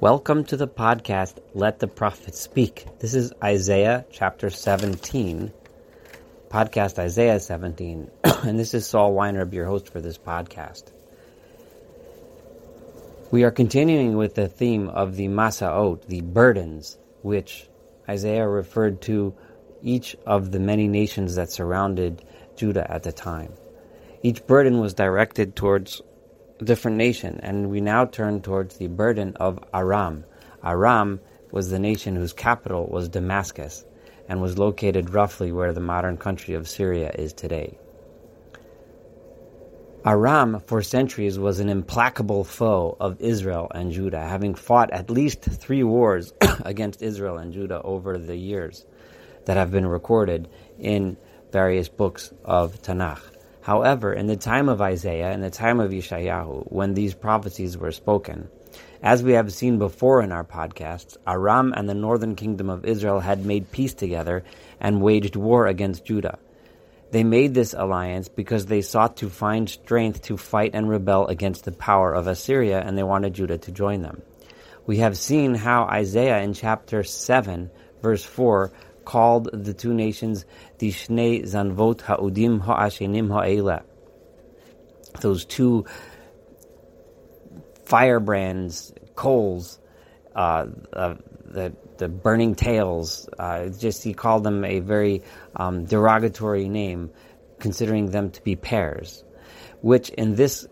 Welcome to the podcast, Let the Prophet Speak. This is Isaiah chapter 17, podcast Isaiah 17. and this is Saul Weinreb, your host for this podcast. We are continuing with the theme of the Masaot, the burdens, which Isaiah referred to each of the many nations that surrounded Judah at the time. Each burden was directed towards different nation, and we now turn towards the burden of Aram. Aram was the nation whose capital was Damascus and was located roughly where the modern country of Syria is today. Aram, for centuries, was an implacable foe of Israel and Judah, having fought at least three wars against Israel and Judah over the years that have been recorded in various books of Tanakh. However, in the time of Isaiah and the time of Yeshayahu, when these prophecies were spoken, as we have seen before in our podcasts, Aram and the northern kingdom of Israel had made peace together and waged war against Judah. They made this alliance because they sought to find strength to fight and rebel against the power of Assyria and they wanted Judah to join them. We have seen how Isaiah in chapter 7, verse 4, called the two nations the Shnei Zanvot Ha'udim Ha'ashenim Ha'ela. Those two firebrands, coals, uh, uh, the the burning tails. Uh, just he called them a very um, derogatory name, considering them to be pears, which in this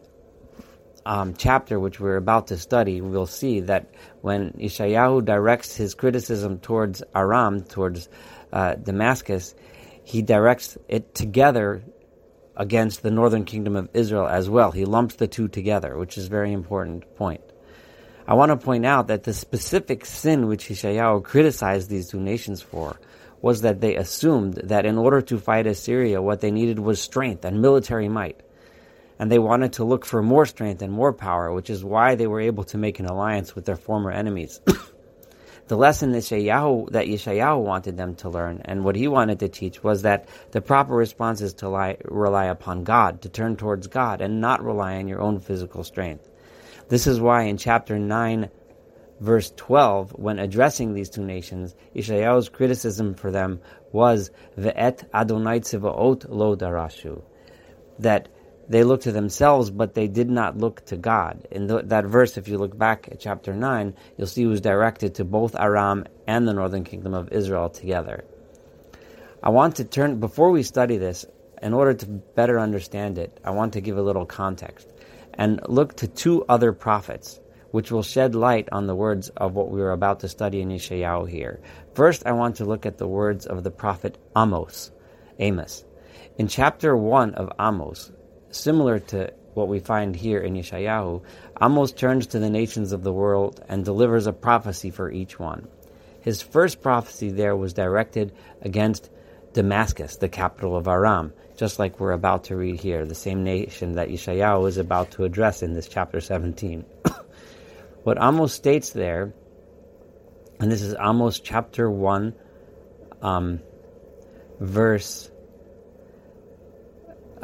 um, chapter, which we're about to study, we'll see that when Ishayahu directs his criticism towards Aram, towards uh, Damascus, he directs it together against the northern kingdom of Israel as well. He lumps the two together, which is a very important point. I want to point out that the specific sin which Ishayahu criticized these two nations for was that they assumed that in order to fight Assyria, what they needed was strength and military might and they wanted to look for more strength and more power, which is why they were able to make an alliance with their former enemies. the lesson that Yeshayahu, that Yeshayahu wanted them to learn, and what he wanted to teach, was that the proper response is to lie, rely upon God, to turn towards God, and not rely on your own physical strength. This is why in chapter 9, verse 12, when addressing these two nations, Yeshayahu's criticism for them was, Ve'et Adonai Tzivaot lo darashu, that they looked to themselves, but they did not look to God. In the, that verse, if you look back at chapter 9, you'll see it was directed to both Aram and the northern kingdom of Israel together. I want to turn, before we study this, in order to better understand it, I want to give a little context and look to two other prophets, which will shed light on the words of what we are about to study in Yeshayahu here. First, I want to look at the words of the prophet Amos, Amos. In chapter 1 of Amos, similar to what we find here in Yeshayahu, Amos turns to the nations of the world and delivers a prophecy for each one. His first prophecy there was directed against Damascus, the capital of Aram, just like we're about to read here, the same nation that Yeshayahu is about to address in this chapter 17. what Amos states there, and this is Amos chapter 1, um, verse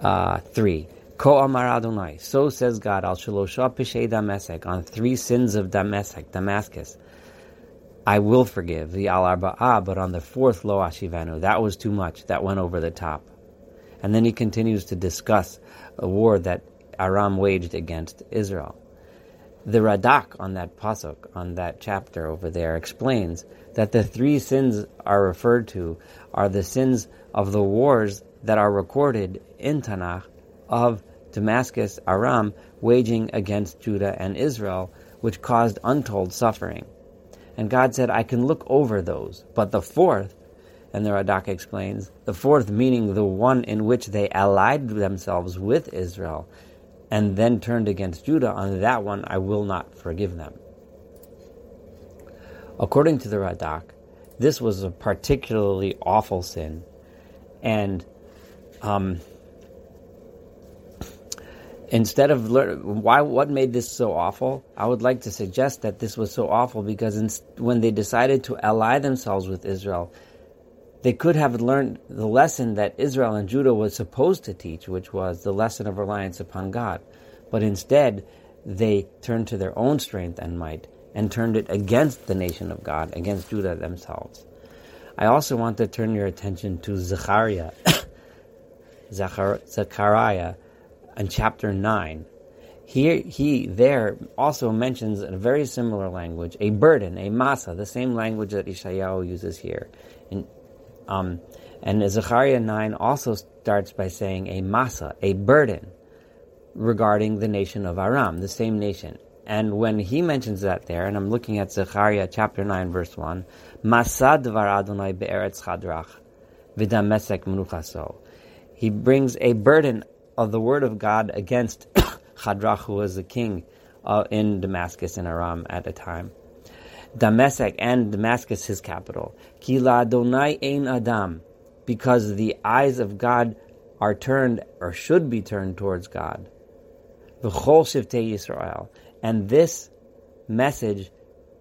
uh, 3. Ko Amar Adonai, so says God, Al Shalosha Pishei Damesek, on three sins of Damesek, Damascus. I will forgive the Al Arba'ah, but on the fourth Lo Ashivanu, that was too much, that went over the top. And then he continues to discuss a war that Aram waged against Israel. The Radak on that pasuk, on that chapter over there, explains that the three sins are referred to are the sins of the wars that are recorded in Tanakh of Damascus, Aram, waging against Judah and Israel, which caused untold suffering. And God said, I can look over those. But the fourth, and the Radak explains, the fourth meaning the one in which they allied themselves with Israel and then turned against Judah, on that one I will not forgive them. According to the Radak, this was a particularly awful sin, and um, instead of why what made this so awful i would like to suggest that this was so awful because in, when they decided to ally themselves with israel they could have learned the lesson that israel and judah was supposed to teach which was the lesson of reliance upon god but instead they turned to their own strength and might and turned it against the nation of God, against Judah themselves. I also want to turn your attention to Zechariah, Zechariah, in chapter 9. Here, he there also mentions in a very similar language, a burden, a masa, the same language that Ishayahu uses here. And, um, and Zechariah 9 also starts by saying a masa, a burden, regarding the nation of Aram, the same nation. And when he mentions that there, and I'm looking at Zechariah chapter 9 verse 1, Masad var Adonai be'eretz chadrach, v'damesek menuchaso. He brings a burden of the word of God against Chadrach, who was the king uh, in Damascus in Aram at the time. Damascus and Damascus, his capital. Kila Adonai ein Adam, because the eyes of God are turned or should be turned towards God. The V'chol shivtei Yisrael, and this message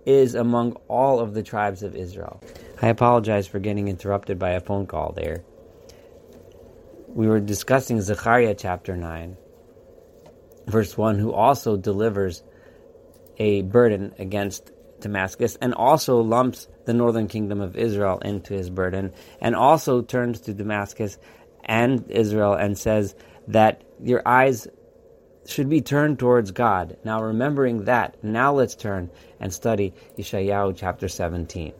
is among all of the tribes of Israel. I apologize for getting interrupted by a phone call there. We were discussing Zechariah chapter 9, verse 1, who also delivers a burden against Damascus and also lumps the northern kingdom of Israel into his burden and also turns to Damascus and Israel and says that your eyes should be turned towards God. Now, remembering that, now let's turn and study Yeshayahu chapter 17.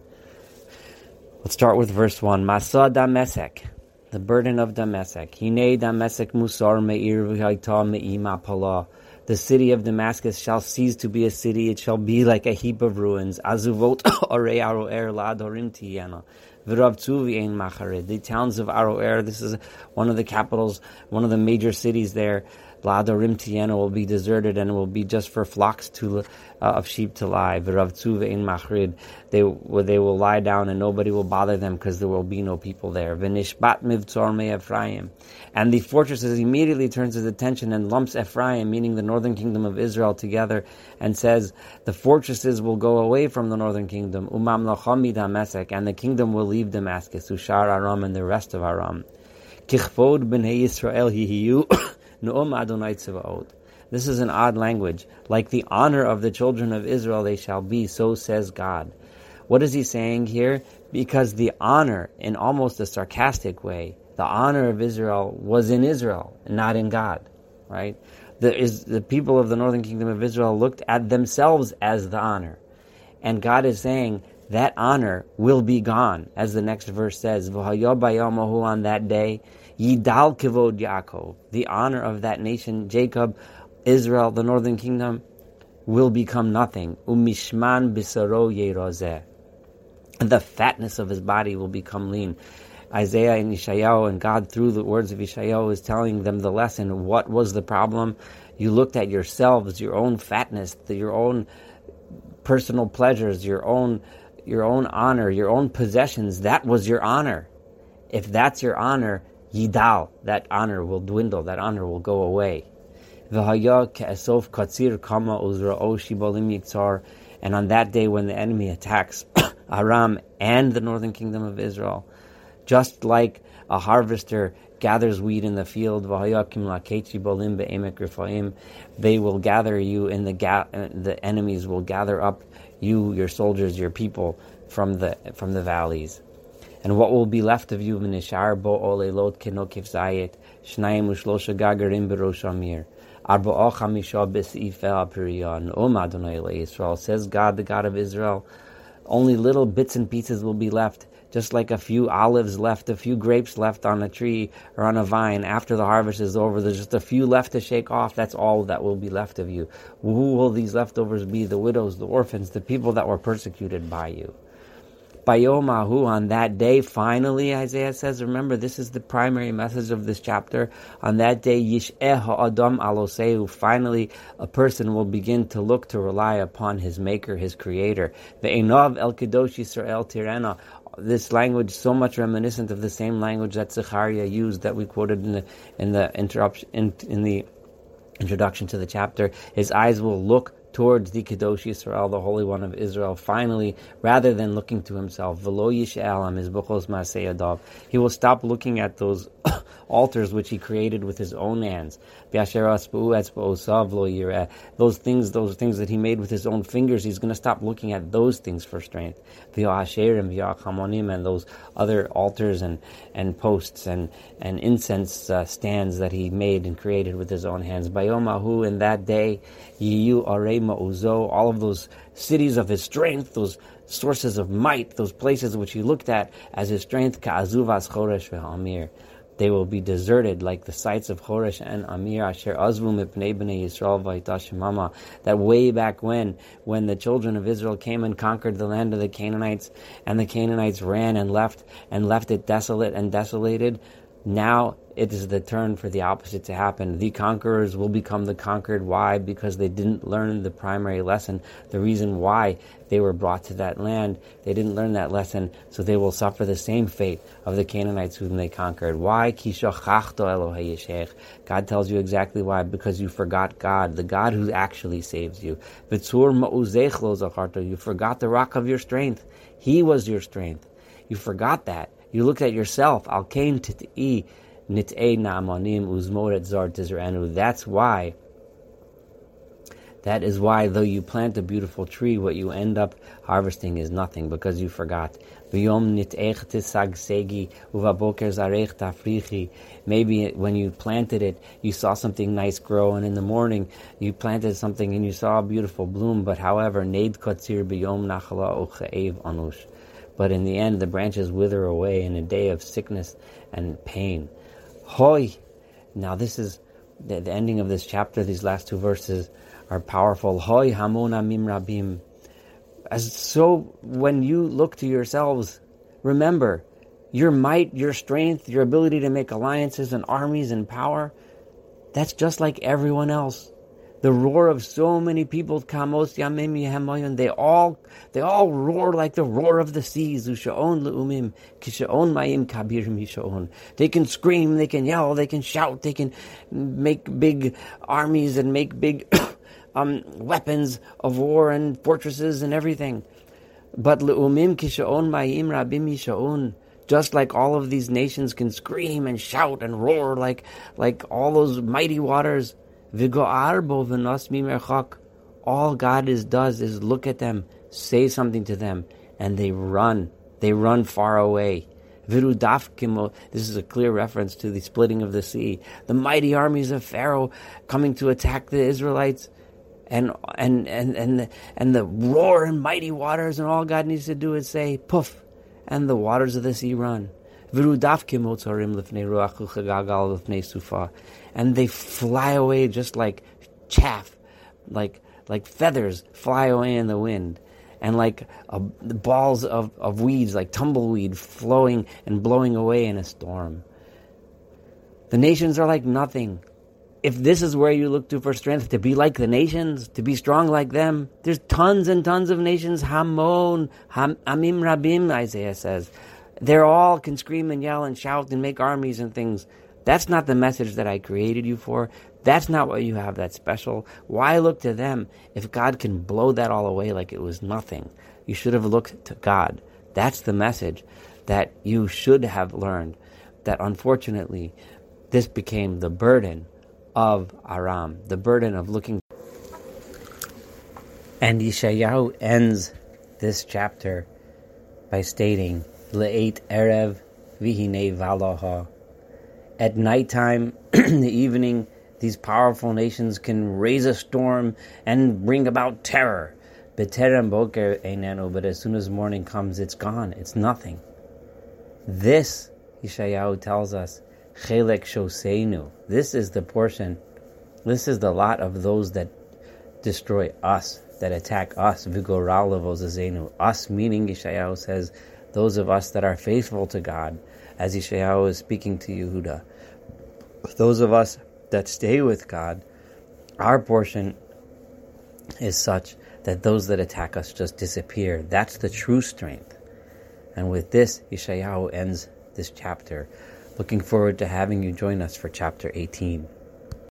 Let's start with verse 1. Masa Damesek, the burden of Damesek. Hine Damesek Musar Meir V'haita Me'ima Pala. The city of Damascus shall cease to be a city, it shall be like a heap of ruins. Azuvot Aroer Ladorim Tiyana. The towns of Aroer, this is one of the capitals, one of the major cities there. La'adorim Tiena will be deserted and it will be just for flocks to, uh, of sheep to lie. V'ravtzuv in machrid. They, they will lie down and nobody will bother them because there will be no people there. V'nishbat mivtzor me Ephraim. And the fortresses immediately turns his attention and lumps Ephraim, meaning the northern kingdom of Israel, together and says, the fortresses will go away from the northern kingdom. Umam Mesek, and the kingdom will leave Damascus, Ushar Aram and the rest of Aram. Kichvod b'nei Yisrael hihiyu. This is an odd language. Like the honor of the children of Israel they shall be, so says God. What is he saying here? Because the honor, in almost a sarcastic way, the honor of Israel was in Israel not in God, right? The, is, the people of the northern kingdom of Israel looked at themselves as the honor. And God is saying that honor will be gone, as the next verse says, on that day, Yidal Kivod Yaakov, the honor of that nation, Jacob, Israel, the northern kingdom, will become nothing. Umishman bisaro yerozeh. The fatness of his body will become lean. Isaiah and Ishayahu and God through the words of Ishayahu is telling them the lesson. What was the problem? You looked at yourselves, your own fatness, your own personal pleasures, your own your own honor, your own possessions. That was your honor. If that's your honor, Yidal, that honor will dwindle, that honor will go away. And on that day when the enemy attacks Aram and the northern kingdom of Israel, just like a harvester gathers wheat in the field, they will gather you in the ga- the enemies will gather up you, your soldiers, your people from the from the valleys. And what will be left of you, Minishar bo olelot kenokif zayit, shnayim ushlosha gagarim berosh amir. Arba ochamisha b'sifel apiriyon, om Adonai Israel, says God, the God of Israel. Only little bits and pieces will be left, just like a few olives left, a few grapes left on a tree or on a vine after the harvest is over. There's just a few left to shake off. That's all that will be left of you. Who will these leftovers be? The widows, the orphans, the people that were persecuted by you. Bayomahu on that day, finally, Isaiah says, remember, this is the primary message of this chapter. On that day, Yish'eh Adam Aloseu, finally, a person will begin to look to rely upon his maker, his creator. Ve'enov El Kedosh Yisrael Tirena, this language so much reminiscent of the same language that Zechariah used that we quoted in the in the interruption in, in the introduction to the chapter. His eyes will look towards the Kadosh Yisrael, the Holy One of Israel, finally, rather than looking to himself. He will stop looking at those altars which he created with his own hands. Those things, those things that he made with his own fingers, he's going to stop looking at those things for strength. And those other altars and, and posts and, and incense uh, stands that he made and created with his own hands. In that day, Yiyu Arema Uzo, all of those cities of his strength, those sources of might, those places which he looked at as his strength, Ka'azuvas Choresh ve'amir they will be deserted like the sites of Horesh and Amir Asher Azvu Mipnei Bnei Yisrael Vaitashimama. That way back when, when the children of Israel came and conquered the land of the Canaanites, and the Canaanites ran and left and left it desolate and desolated. Now it is the turn for the opposite to happen. The conquerors will become the conquered. Why? Because they didn't learn the primary lesson. The reason why they were brought to that land, they didn't learn that lesson, so they will suffer the same fate of the Canaanites whom they conquered. Why? God tells you exactly why. Because you forgot God, the God who actually saves you. You forgot the rock of your strength. He was your strength. You forgot that. You looked at yourself. Al kain tit'i nit'e na'amanim uzmoret zar tizranu. That's why. That is why, though you plant a beautiful tree, what you end up harvesting is nothing because you forgot. Maybe when you planted it, you saw something nice grow, and in the morning you planted something and you saw a beautiful bloom. But however, but in the end the branches wither away in a day of sickness and pain. Hoy! Now this is the, the ending of this chapter, these last two verses are powerful. Hoy hamona mim rabim. As so when you look to yourselves, remember your might, your strength, your ability to make alliances and armies and power, that's just like everyone else the roar of so many people, Kamos they all they all roar like the roar of the seas. Mayim Yishaon. They can scream, they can yell, they can shout, they can make big armies and make big um, weapons of war and fortresses and everything. But Leumim Kishaon Mayim Rabim just like all of these nations can scream and shout and roar like like all those mighty waters all God is does is look at them, say something to them, and they run. They run far away. This is a clear reference to the splitting of the sea. The mighty armies of Pharaoh coming to attack the Israelites, and and and and the, and the roar and mighty waters, and all God needs to do is say poof, and the waters of the sea run and they fly away just like chaff, like like feathers fly away in the wind, and like uh, balls of, of weeds, like tumbleweed, flowing and blowing away in a storm. The nations are like nothing. If this is where you look to for strength, to be like the nations, to be strong like them, there's tons and tons of nations. Hamon, ham, Amim Rabim, Isaiah says. They're all can scream and yell and shout and make armies and things. That's not the message that I created you for. That's not what you have that's special. Why look to them if God can blow that all away like it was nothing? You should have looked to God. That's the message that you should have learned. That unfortunately, this became the burden of Aram, the burden of looking. And Yeshayahu ends this chapter by stating, Le'et Erev Vihine Valaha at nighttime, in the evening, these powerful nations can raise a storm and bring about terror. Oh, but as soon as morning comes, it's gone. It's nothing. This, Yeshayahu tells us, Chelek Shoseinu. This is the portion, this is the lot of those that destroy us, that attack us. Vigoral Us meaning, Yeshayahu says, those of us that are faithful to God, as Yeshayahu is speaking to Yehuda those of us that stay with God, our portion is such that those that attack us just disappear. That's the true strength. And with this, Yeshayahu ends this chapter. Looking forward to having you join us for chapter 18.